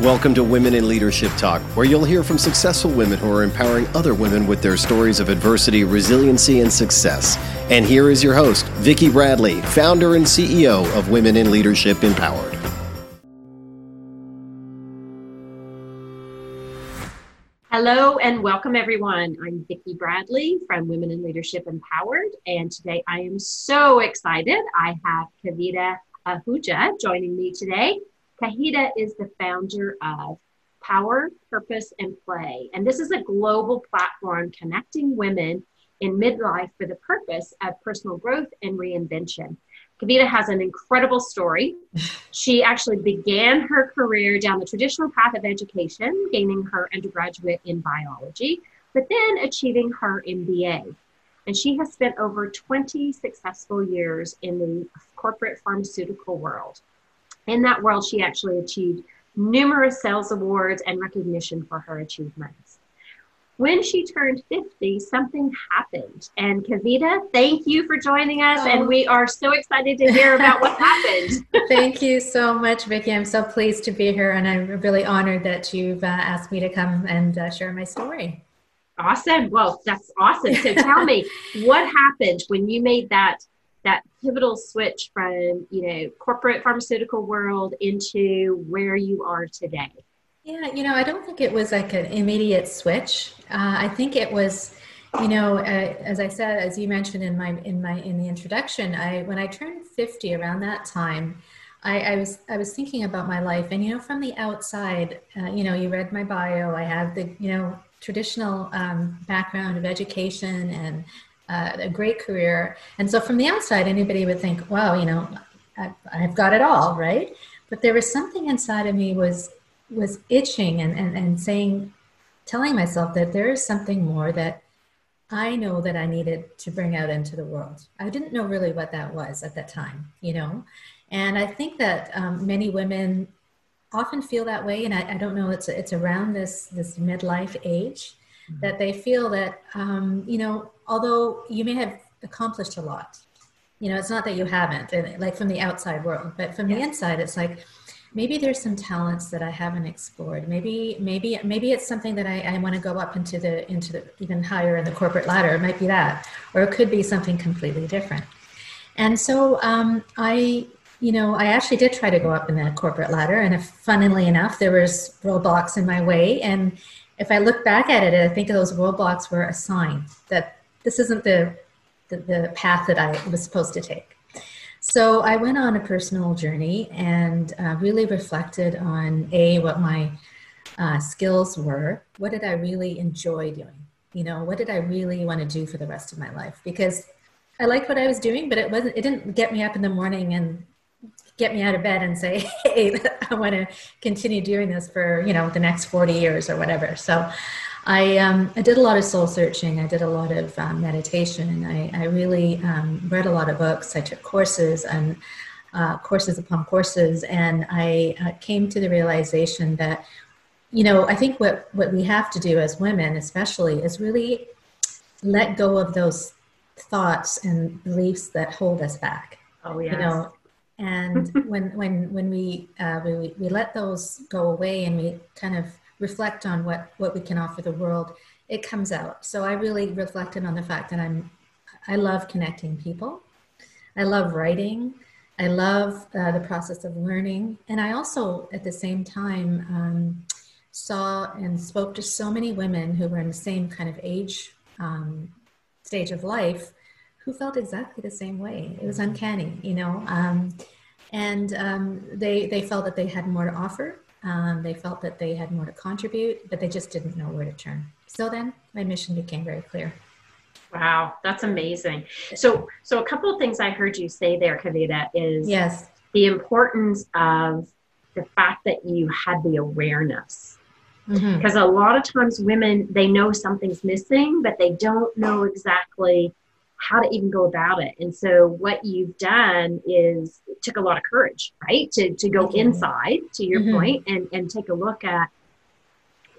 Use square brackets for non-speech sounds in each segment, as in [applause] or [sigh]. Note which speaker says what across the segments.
Speaker 1: Welcome to Women in Leadership Talk, where you'll hear from successful women who are empowering other women with their stories of adversity, resiliency, and success. And here is your host, Vicki Bradley, founder and CEO of Women in Leadership Empowered.
Speaker 2: Hello and welcome everyone. I'm Vicki Bradley from Women in Leadership Empowered, and today I am so excited. I have Kavita Ahuja joining me today. Kavita is the founder of Power, Purpose, and Play. And this is a global platform connecting women in midlife for the purpose of personal growth and reinvention. Kavita has an incredible story. [laughs] She actually began her career down the traditional path of education, gaining her undergraduate in biology, but then achieving her MBA. And she has spent over 20 successful years in the corporate pharmaceutical world. In that world, she actually achieved numerous sales awards and recognition for her achievements. When she turned 50, something happened. And Kavita, thank you for joining us. Oh. And we are so excited to hear about what [laughs] happened.
Speaker 3: thank you so much, Vicki. I'm so pleased to be here. And I'm really honored that you've uh, asked me to come and uh, share my story.
Speaker 2: Awesome. Well, that's awesome. So tell me, [laughs] what happened when you made that that pivotal switch from you know corporate pharmaceutical world into where you are today
Speaker 3: yeah you know i don't think it was like an immediate switch uh, i think it was you know uh, as i said as you mentioned in my in my in the introduction i when i turned 50 around that time I, I was I was thinking about my life, and you know, from the outside, uh, you know, you read my bio. I have the you know traditional um, background of education and uh, a great career. And so from the outside, anybody would think, wow, you know, I've, I've got it all, right? But there was something inside of me was was itching and, and, and saying, telling myself that there is something more that I know that I needed to bring out into the world. I didn't know really what that was at that time, you know? And I think that um, many women often feel that way. And I, I don't know, it's, it's around this, this midlife age mm-hmm. that they feel that, um, you know, although you may have accomplished a lot you know it's not that you haven't like from the outside world but from the inside it's like maybe there's some talents that i haven't explored. Maybe maybe maybe it's something that i, I want to go up into the into the even higher in the corporate ladder. It might be that or it could be something completely different. And so um, i you know i actually did try to go up in that corporate ladder and if, funnily enough there was roadblocks in my way and if i look back at it i think those roadblocks were a sign that this isn't the, the, the path that I was supposed to take. So I went on a personal journey and uh, really reflected on a what my uh, skills were. What did I really enjoy doing? You know, what did I really want to do for the rest of my life? Because I liked what I was doing, but it wasn't. It didn't get me up in the morning and get me out of bed and say, [laughs] "Hey, [laughs] I want to continue doing this for you know the next forty years or whatever." So I, um, I did a lot of soul searching. I did a lot of um, meditation. I, I really um, read a lot of books. I took courses and uh, courses upon courses. And I uh, came to the realization that, you know, I think what, what we have to do as women, especially, is really let go of those thoughts and beliefs that hold us back.
Speaker 2: Oh, yeah.
Speaker 3: You know, and [laughs] when when when we, uh, we we let those go away and we kind of reflect on what what we can offer the world it comes out. So i really reflected on the fact that i'm i love connecting people. I love writing. I love uh, the process of learning. And i also at the same time um, saw and spoke to so many women who were in the same kind of age um, stage of life who felt exactly the same way it was uncanny you know um, and um, they they felt that they had more to offer um, they felt that they had more to contribute, but they just didn't know where to turn. So then my mission became very clear.
Speaker 2: Wow, that's amazing. So, so a couple of things I heard you say there, Kavita, is
Speaker 3: yes,
Speaker 2: the importance of the fact that you had the awareness. Mm-hmm. Because a lot of times women they know something's missing, but they don't know exactly how to even go about it. And so what you've done is took a lot of courage, right? To to go mm-hmm. inside to your mm-hmm. point and and take a look at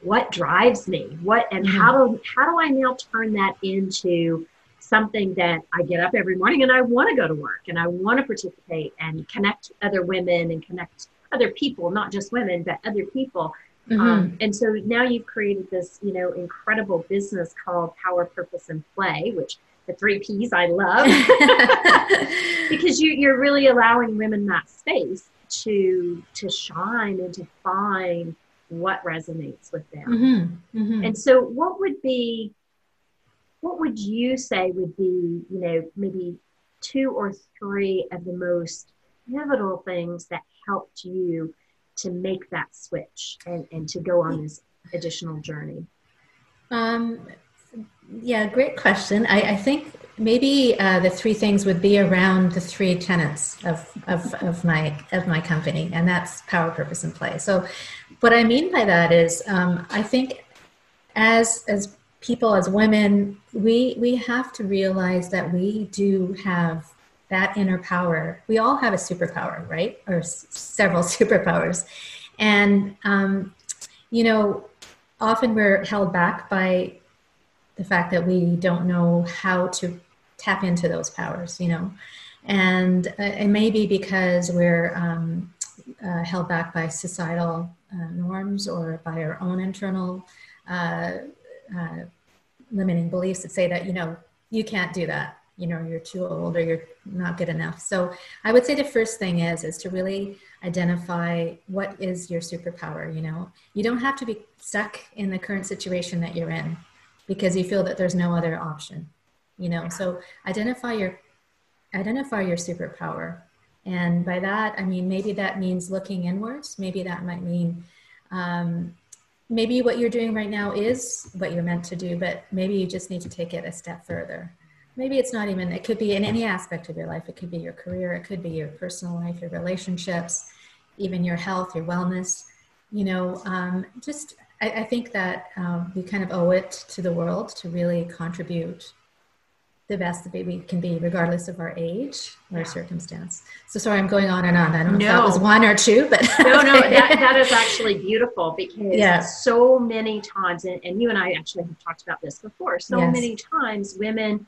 Speaker 2: what drives me, what and mm-hmm. how do how do I now turn that into something that I get up every morning and I want to go to work and I want to participate and connect other women and connect other people, not just women, but other people. Mm-hmm. Um, and so now you've created this, you know, incredible business called Power, Purpose, and Play, which the three P's I love [laughs] because you, you're really allowing women that space to to shine and to find what resonates with them. Mm-hmm. Mm-hmm. And so, what would be, what would you say would be, you know, maybe two or three of the most pivotal things that helped you to make that switch and, and to go on this additional journey?
Speaker 3: Um, yeah, great question. I, I think maybe uh, the three things would be around the three tenets of, of, of my of my company, and that's power, purpose, and play. So, what I mean by that is, um, I think as as people, as women, we we have to realize that we do have that inner power. We all have a superpower, right, or s- several [laughs] superpowers, and um, you know, often we're held back by the fact that we don't know how to tap into those powers, you know, and uh, it may be because we're um, uh, held back by societal uh, norms or by our own internal uh, uh, limiting beliefs that say that you know you can't do that. You know you're too old or you're not good enough. So i would say the first thing is is to really identify what is your superpower you know? You don't have to be stuck in the current situation that you're in because you feel that there's no other option you know? So identify your identify your superpower. And by that i mean maybe that means looking inwards. Maybe that might mean um, maybe what you're doing right now is what you're meant to do but maybe you just need to take it a step further. Maybe it's not even it could be in any aspect of your life. It could be your career. It could be your personal life your relationships even your health your wellness you know? Um, just I, I think that um, we kind of owe it to the world to really contribute the best that we can be, regardless of our age or yeah. circumstance. So sorry, I'm going on and on. I don't know no. if that was one or two, but
Speaker 2: no, no, [laughs] that, that is actually beautiful because yeah. so many times, and, and, you and I actually have talked about this before. So yes. many times, women,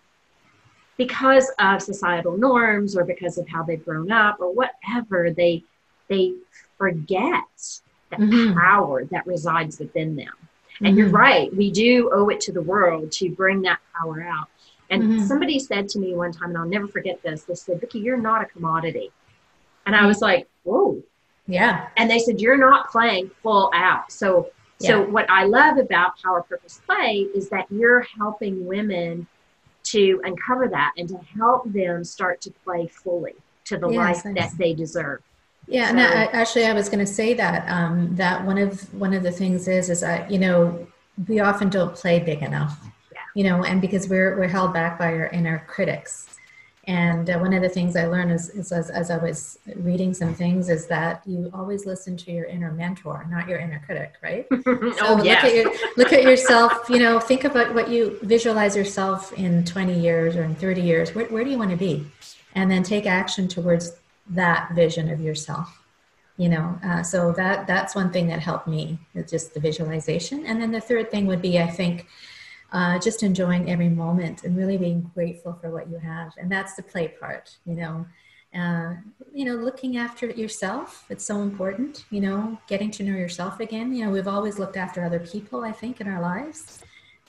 Speaker 2: because of societal norms or because of how they've grown up or whatever, they they forget the mm-hmm. power that resides within them. And mm-hmm. you're right, we do owe it to the world to bring that power out. And mm-hmm. somebody said to me one time, and I'll never forget this, they said, Vicki, you're not a commodity. And I was like, whoa.
Speaker 3: Yeah.
Speaker 2: And they said, you're not playing full out. So, yeah. so what I love about Power Purpose Play is that you're helping women to uncover that and to help them start to play fully to the yes, life that they deserve.
Speaker 3: Yeah, so, and I, actually, I was going to say that um, that one of one of the things is is that you know we often don't play big enough, yeah. you know, and because we're we're held back by our inner critics. And uh, one of the things I learned is, is as, as, I was reading some things is that you always listen to your inner mentor, not your inner critic, right? [laughs]
Speaker 2: so oh, yes.
Speaker 3: look, at your, look at yourself, you know, think about what you visualize yourself in 20 years or in 30 years. Where, where do you want to be? And then take action towards that vision of yourself you know uh, so that that's one thing that helped me just the visualization. And then the third thing would be i think uh, just enjoying every moment and really being grateful for what you have. And that's the play part you know uh, you know looking after yourself it's so important you know getting to know yourself again. You know we've always looked after other people i think in our lives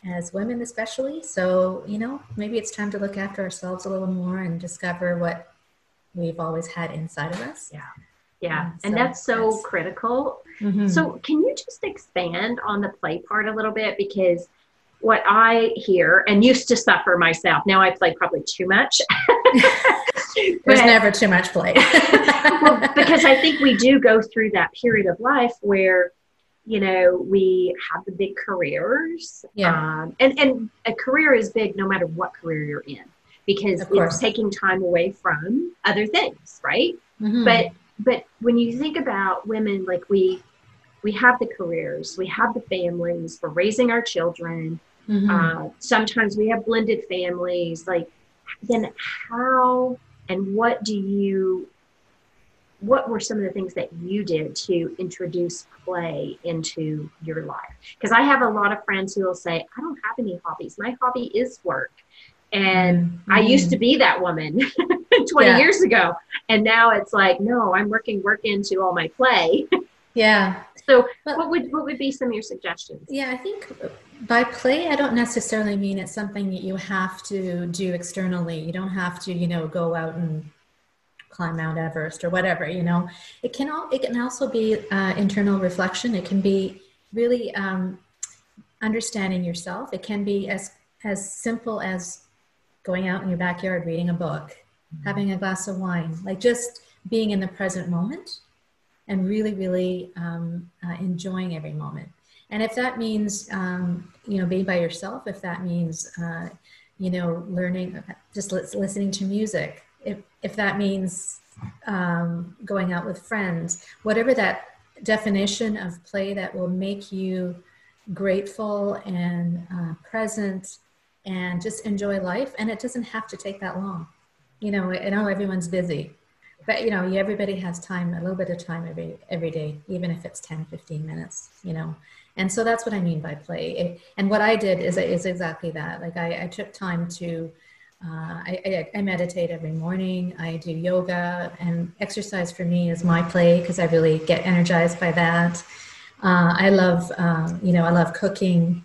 Speaker 3: as women especially. So you know maybe it's time to look after ourselves a little more and discover what we've always had inside of us.
Speaker 2: Yeah. Yeah. And, and that's so that's, critical. Mm-hmm. So, can you just expand on the play part a little bit? Because what I hear and used to suffer myself, now I play probably too much. [laughs]
Speaker 3: There's never too much play. [laughs]
Speaker 2: well, because I think we do go through that period of life where, you know, we have the big careers. Yeah. Um, and, and a career is big no matter what career you're in because it's taking time away from other things, right? Mm-hmm. But but when you think about women, like we we have the careers, we have the families, we're raising our children. Mm-hmm. Uh, sometimes we have blended families. Like, then how and what do you? What were some of the things that you did to introduce play into your life? Because I have a lot of friends who will say, "I don't have any hobbies. My hobby is work." And mm-hmm. I used to be that woman. [laughs] 20
Speaker 3: Yeah.
Speaker 2: years ago. And now it's like, no, I'm working work into all my play. [laughs]
Speaker 3: Yeah.
Speaker 2: so
Speaker 3: Well-
Speaker 2: what would what would be some of your suggestions?
Speaker 3: Yeah, I think by play, I don't necessarily mean it's something that you have to do externally. You don't have to, you know, go out and climb Mount Everest or whatever. You know, it can all it can also be uh, internal reflection. It can be really um, understanding yourself. It can be as as simple as going out in your backyard reading a book, having a glass of wine, like just being in the present moment and really, really um, uh, enjoying every moment. And if that means, um, you know, being by yourself, if that means, uh, you know, learning, just lis- listening to music, if, if that means um, going out with friends, whatever that definition of play that will make you grateful and uh, present and just enjoy life. And it doesn't have to take that long. You know, I know everyone's busy, but you know, everybody has time, a little bit of time every, every day, even if it's 10, 15 minutes, you know? And so that's what I mean by play. It, and what I did is, is exactly that. Like I, I took time to, uh, I, I, I meditate every morning. I do yoga and exercise for me is my play because I really get energized by that. Uh, I love, um, you know, I love cooking.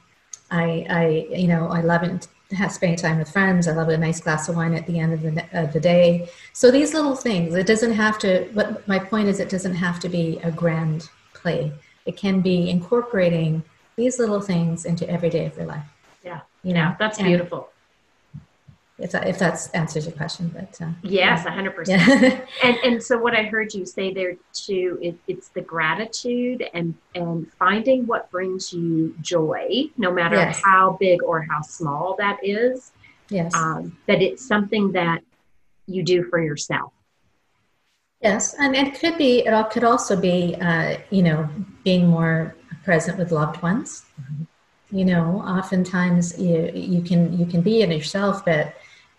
Speaker 3: I, I, you know, I love it, spending time with friends. I love a nice glass of wine at the end of the, of the day. So these little things, it doesn't have to, what my point is, it doesn't have to be a grand play. It can be incorporating these little things into every day of your life.
Speaker 2: Yeah.
Speaker 3: You know,
Speaker 2: Yeah, that's
Speaker 3: and
Speaker 2: beautiful.
Speaker 3: If that, if that answers your question, but uh,
Speaker 2: Yes, a hundred percent.
Speaker 3: yeah. [laughs]
Speaker 2: And and so what I heard you say there too, it, it's the gratitude and and finding what brings you joy, no matter
Speaker 3: Yes.
Speaker 2: how big or how small that is.
Speaker 3: yes.
Speaker 2: Um, that it's something that you do for yourself.
Speaker 3: Yes, and it could be. It all could also be, uh, you know, being more present with loved ones. You know, oftentimes you you can you can be in yourself, but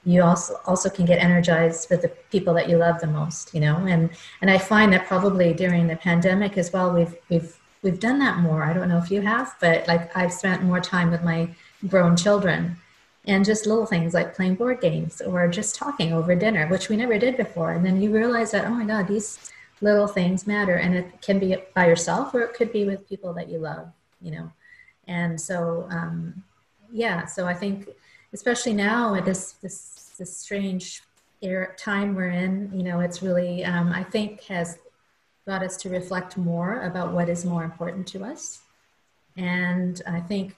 Speaker 3: you also also can get energized with the people that you love the most. You know, and and I find that probably during the pandemic as well, we've we've we've done that more. I don't know if you have, but like I've spent more time with my grown children and just little things like playing board games or just talking over dinner, which we never did before. And then you realize that, oh my God, these little things matter. And it can be by yourself or it could be with people that you love, you know. And so, um, yeah, so I think, especially now at this, this, this strange era, time we're in, you know, it's really, um, I think, has got us to reflect more about what is more important to us. And I think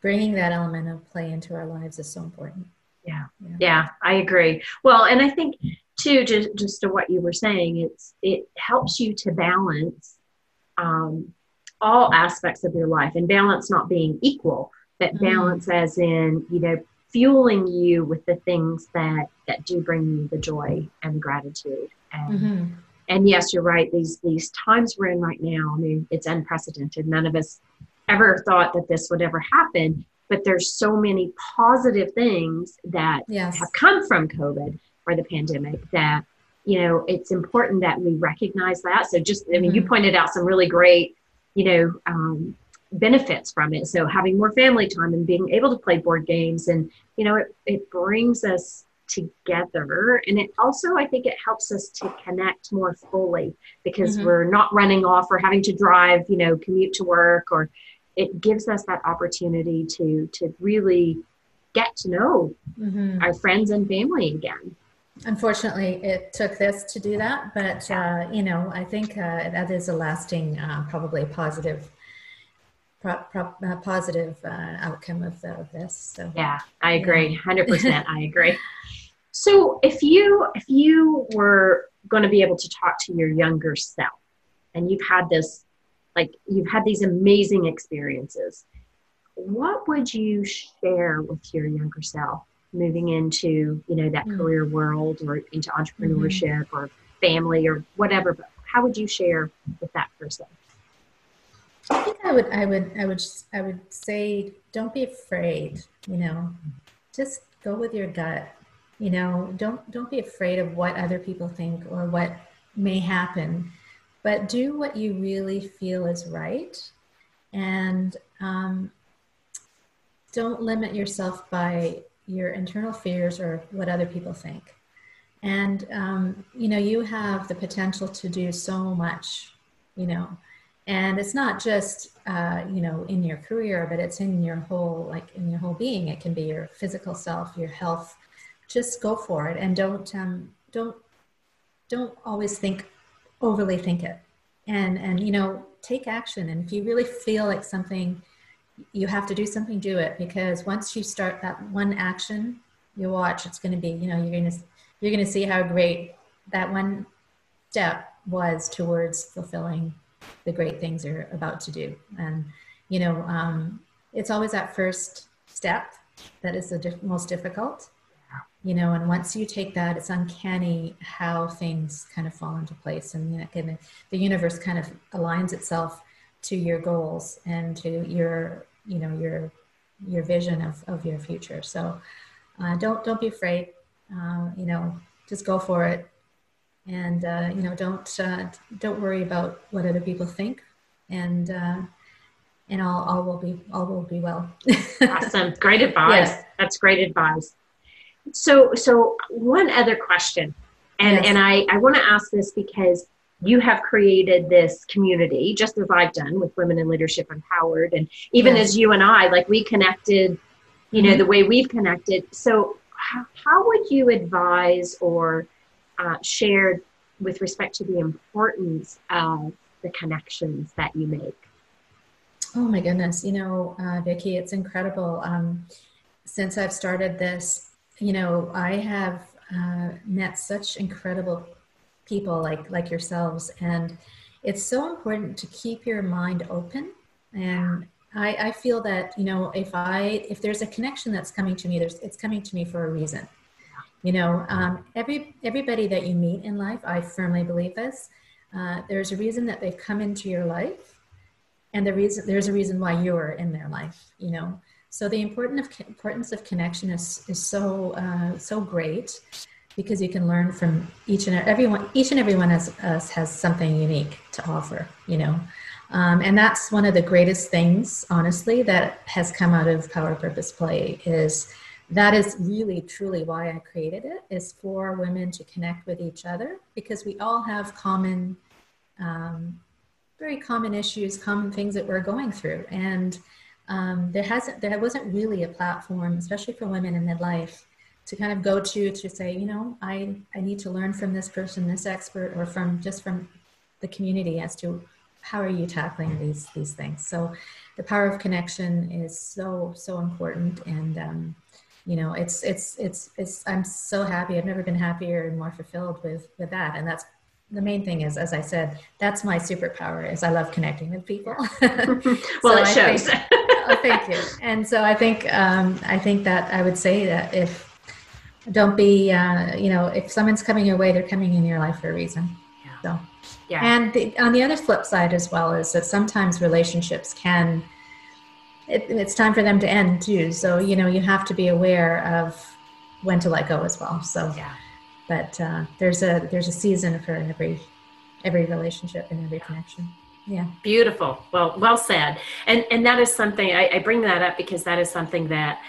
Speaker 3: bringing that element of play into our lives is so important.
Speaker 2: Yeah.
Speaker 3: Yeah.
Speaker 2: Yeah, I agree. Well, and I think too, just just to what you were saying, it's it helps you to balance um, all aspects of your life, and balance not being equal, but
Speaker 3: Mm.
Speaker 2: balance as in you know fueling you with the things that that do bring you the joy and gratitude. And
Speaker 3: Mm-hmm.
Speaker 2: and yes, you're right. These these times we're in right now, I mean, it's unprecedented. None of us ever thought that this would ever happen. But there's so many positive things that
Speaker 3: Yes.
Speaker 2: have come from COVID or the pandemic that you know it's important that we recognize that. So just I mean, you
Speaker 3: Mhm.
Speaker 2: pointed out some really great you know um, benefits from it. So having more family time and being able to play board games and you know it it brings us together and it also i think it helps us to connect more fully because
Speaker 3: Mhm.
Speaker 2: we're not running off or having to drive you know commute to work or it gives us that opportunity to to really get to know
Speaker 3: Mm-hmm.
Speaker 2: our friends and family again
Speaker 3: Unfortunately, it took this to do that, but uh, you know, I think uh, that is a lasting, uh, probably positive, pro- pro- uh, positive uh, outcome of, the, of this. So
Speaker 2: yeah i agree 100% [laughs] i agree so if you if you were going to be able to talk to your younger self and you've had this like you've had these amazing experiences what would you share with your younger self moving into you know that
Speaker 3: Mm.
Speaker 2: career world or into entrepreneurship or family or whatever but how would you share with that person
Speaker 3: I think I would, I would, I would, I would say, don't be afraid. You know, just go with your gut. You know, don't don't be afraid of what other people think or what may happen, but do what you really feel is right, and um, don't limit yourself by your internal fears or what other people think. and um, you know you have the potential to do so much you know and it's not just uh, you know in your career but it's in your whole like in your whole being. It can be your physical self your health. Just go for it and don't um, don't don't always think overly think it. And and you know take action. And if you really feel like something you have to do something do it. Because once you start that one action you watch it's going to be you know you're going to you're going to see how great that one step was towards fulfilling the great things you're about to do. And you know um, it's always that first step that is the di- most difficult. You know and once you take that it's uncanny how things kind of fall into place and you know, the universe kind of aligns itself to your goals and to your you know your your vision of, of your future. So uh, don't don't be afraid. Uh, you know just go for it and uh, you know don't uh, don't worry about what other people think and uh, and all, all will be all will be well [laughs]
Speaker 2: awesome great advice yes. that's great advice so, so one other question, and yes. and I I want to ask this because you have created this community just as I've done with Women in Leadership Empowered, and even yes. as you and I, like we connected, you know, mm-hmm. the way we've connected. So, how, how would you advise or uh, share with respect to the importance of the connections that you make?
Speaker 3: Oh my goodness, you know, uh, Vicki, it's incredible. Um, since I've started this, you know, I have uh, met such incredible people like like yourselves, and it's so important to keep your mind open. And I, I feel that you know, if I if there's a connection that's coming to me, there's it's coming to me for a reason. You know, um, every everybody that you meet in life, I firmly believe this. Uh, there's a reason that they've come into your life, and the reason there's a reason why you're in their life. You know, so the important of, importance of connection is, is so, uh, so great because you can learn from each and everyone, each and everyone has, us has something unique to offer, you know. Um, and that's one of the greatest things, honestly, that has come out of Power Purpose Play is that is really truly why I created it is for women to connect with each other because we all have common, um, very common issues, common things that we're going through. And um, there hasn't there wasn't really a platform especially for women in midlife to kind of go to to say you know i i need to learn from this person this expert or from just from the community as to how are you tackling these these things so the power of connection is so so important and um, you know it's it's it's it's i'm so happy i've never been happier and more fulfilled with with that and that's the main thing is, as I said, that's my superpower is I love connecting with people. [laughs] [laughs]
Speaker 2: well, it shows.
Speaker 3: Think, oh, thank you. And so I think, um, I think that I would say that if, don't be, uh, you know, if someone's coming your way, they're coming in your life for a reason. Yeah. So, yeah. And the, on the other flip side as well is that sometimes relationships can, it, it's time for them to end too. So, you know, you have to be aware of when to let go as well. So, yeah but uh, there's a there's a season for every every relationship and every connection yeah
Speaker 2: beautiful well well said and and that is something I, I, bring that up because that is something that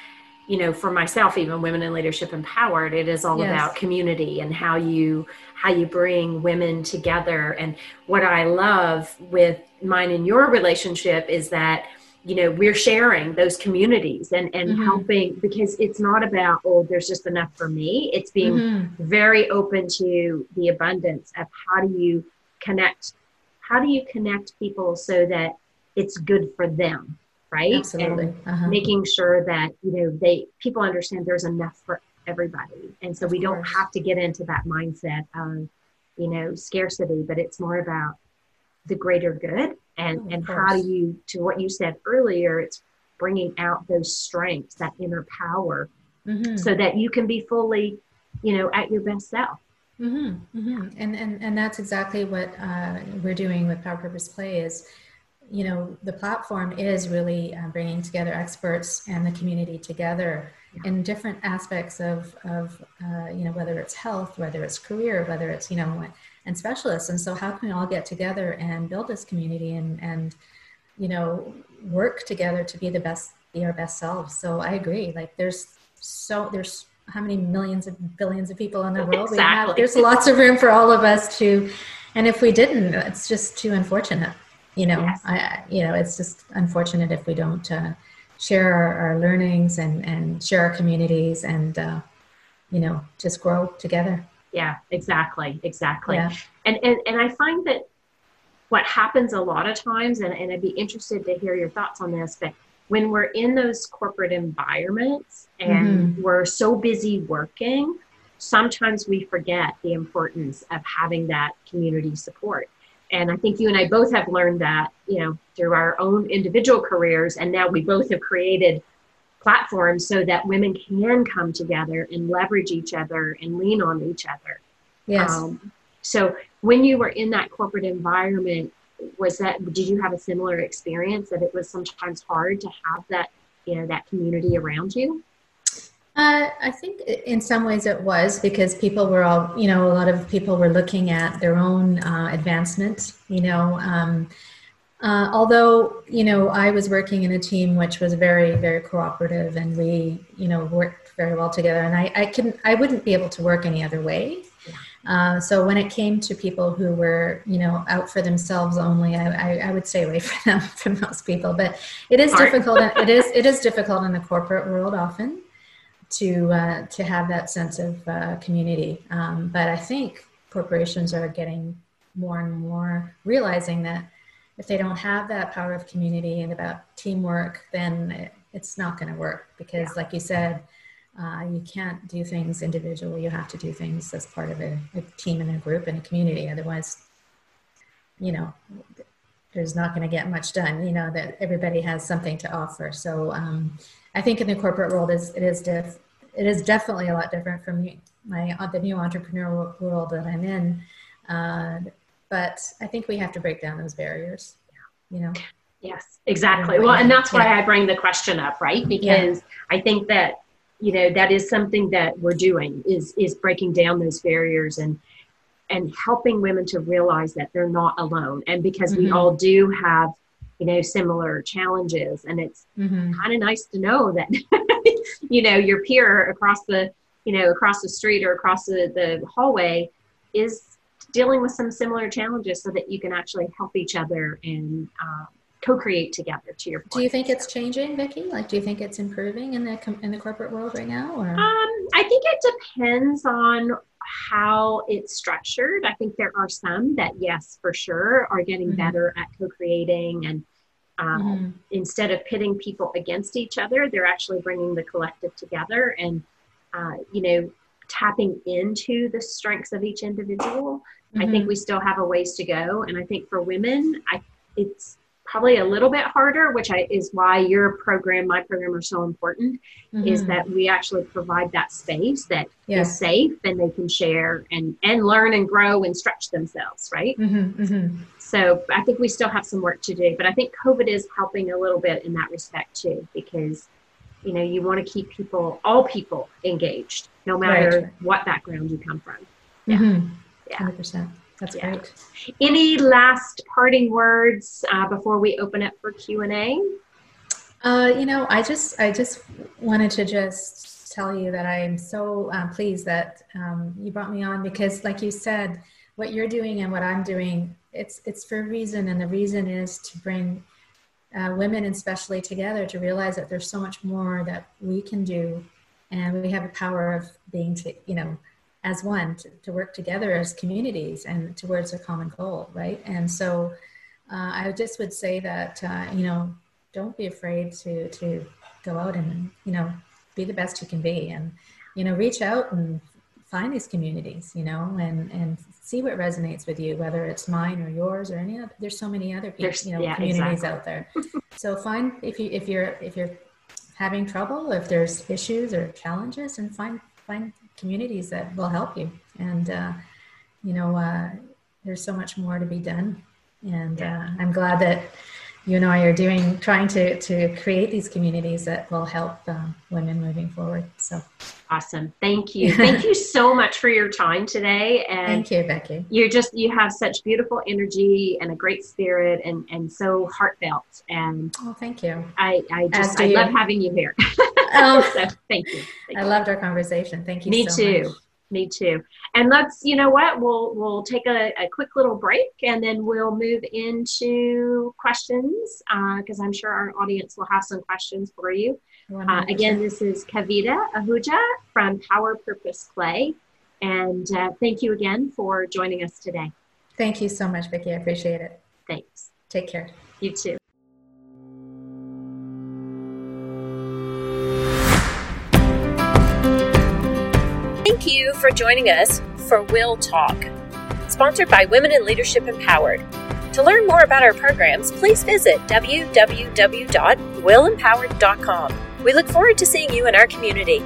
Speaker 2: you know for myself even women in leadership empowered it is all yes. about community and how you how you bring women together and what i love with mine and your relationship is that you know we're sharing those communities and and mm-hmm. helping because it's not about oh there's just enough for me it's being mm-hmm. very open to the abundance of how do you connect how do you connect people so that it's good for them right
Speaker 3: Absolutely.
Speaker 2: and uh-huh. making sure that you know they people understand there's enough for everybody and so of we don't have to get into that mindset of you know scarcity but it's more about the greater good and oh, and how do you to what you said earlier it's bringing out those strengths that inner power mm-hmm. so that you can be fully you know at your best self
Speaker 3: mm-hmm. Mm-hmm. and and and that's exactly what uh, we're doing with power purpose play is you know the platform is really uh, bringing together experts and the community together yeah. in different aspects of of uh, you know whether it's health whether it's career whether it's you know and specialists. And so how can we all get together and build this community and, and you know, work together to be the best, be our best selves. So I agree. Like there's so, there's how many millions of billions of people in the world
Speaker 2: exactly.
Speaker 3: we have there's lots of room for all of us to and if we didn't it's just too unfortunate you know yes. I, you know it's just unfortunate if we don't uh, share our, our, learnings and and share our communities and uh, you know just grow together
Speaker 2: yeah exactly exactly yeah. and, and and i find that what happens a lot of times and, and i'd be interested to hear your thoughts on this but when we're in those corporate environments and mm-hmm. we're so busy working sometimes we forget the importance of having that community support and i think you and i both have learned that you know through our own individual careers and now we both have created platforms so that women can come together and leverage each other and lean on each other
Speaker 3: yes um,
Speaker 2: so when you were in that corporate environment was that did you have a similar experience that it was sometimes hard to have that you know that community around you
Speaker 3: uh, I think in some ways it was because people were all, you know, a lot of people were looking at their own uh, advancement, you know. Um, uh, although, you know, I was working in a team which was very, very cooperative and we, you know, worked very well together. And I, I couldn't, I wouldn't be able to work any other way. Uh, so when it came to people who were, you know, out for themselves only, I, I, I would stay away [laughs] from them from most people. But it is difficult. it is it is difficult in the corporate world often to uh, to have that sense of uh, community. Um, but I think corporations are getting more and more realizing that if they don't have that power of community and about teamwork, then it, it's not going to work because, yeah. like you said uh, you can't do things individually. You have to do things as part of a, a team and a group and a community. Otherwise, you know, there's not going to get much done. You know that everybody has something to offer. So um, I think in the corporate world, is it is diff, it is definitely a lot different from my the new entrepreneurial world that I'm in. Uh, but I think we have to break down those barriers. You know.
Speaker 2: Yes, exactly. Well, and that's why yeah. I bring the question up, right? Because yeah. I think that you know that is something that we're doing is is breaking down those barriers and and helping women to realize that they're not alone and because mm-hmm. we all do have you know similar challenges and it's mm-hmm. kind of nice to know that [laughs] you know your peer across the you know across the street or across the, the hallway is dealing with some similar challenges so that you can actually help each other and um, co-create together to your point.
Speaker 3: do you think it's changing vicki like do you think it's improving in the in the corporate world right now or
Speaker 2: um, i think it depends on how it's structured i think there are some that yes for sure are getting mm-hmm. better at co-creating and um, mm-hmm. instead of pitting people against each other they're actually bringing the collective together and uh, you know tapping into the strengths of each individual mm-hmm. i think mm-hmm. we still have a ways to go and i think for women i it's probably a little bit harder, which I, is why your program, my program are so important, mm-hmm. is that we actually provide that space that yeah. is safe and they can share and, and learn and grow and stretch themselves, right? Mm-hmm, mm-hmm. So I think we still have some work to do, but I think COVID is helping a little bit in that respect too, because you know you want to keep people, all people, engaged, no matter right. what background you come from.
Speaker 3: Yeah, mm-hmm. Yeah, hundred percent. That's yeah. great.
Speaker 2: Any last parting words uh, before we open it for Q and A?
Speaker 3: Uh, you know, I just I just wanted to just tell you that I'm so uh, pleased that um, you brought me on because, like you said, what you're doing and what I'm doing, it's it's for a reason, and the reason is to bring uh, women, especially together, to realize that there's so much more that we can do, and we have the power of being, to, you know, as one to, to, work together as communities and towards a common goal right and so uh, i just would say that uh, you know don't be afraid to to go out and you know be the best you can be and you know reach out and find these communities you know and and see what resonates with you whether it's mine or yours or any other there's so many other people, you know yeah, communities exactly. out there so find if you if you're if you're having trouble if there's issues or challenges and find find communities that will help you. And, uh, you know, uh, there's so much more to be done. And uh, I'm glad that you and I are doing, trying to, to create these communities that will help uh, women moving forward. So
Speaker 2: awesome. Thank you. Thank you so much for your time today.
Speaker 3: And thank you, Becky.
Speaker 2: You're just, you have such beautiful energy and a great spirit and, and so heartfelt. And
Speaker 3: oh, thank you.
Speaker 2: I, I just, I love having you here. Um, [laughs] so thank you. Thank
Speaker 3: I
Speaker 2: you.
Speaker 3: loved our conversation. Thank you.
Speaker 2: Me
Speaker 3: so
Speaker 2: too.
Speaker 3: Much.
Speaker 2: Me too. And let's, you know what, we'll we'll take a, a quick little break and then we'll move into questions because uh, I'm sure our audience will have some questions for you. Uh, again, this is Kavita Ahuja from Power Purpose Play. And uh, thank you again for joining us today.
Speaker 3: Thank you so much, Vicki. I appreciate it.
Speaker 2: Thanks.
Speaker 3: Take care.
Speaker 2: You too.
Speaker 4: For joining us for Will Talk, sponsored by Women in Leadership Empowered. To learn more about our programs, please visit www.willempowered.com. We look forward to seeing you in our community.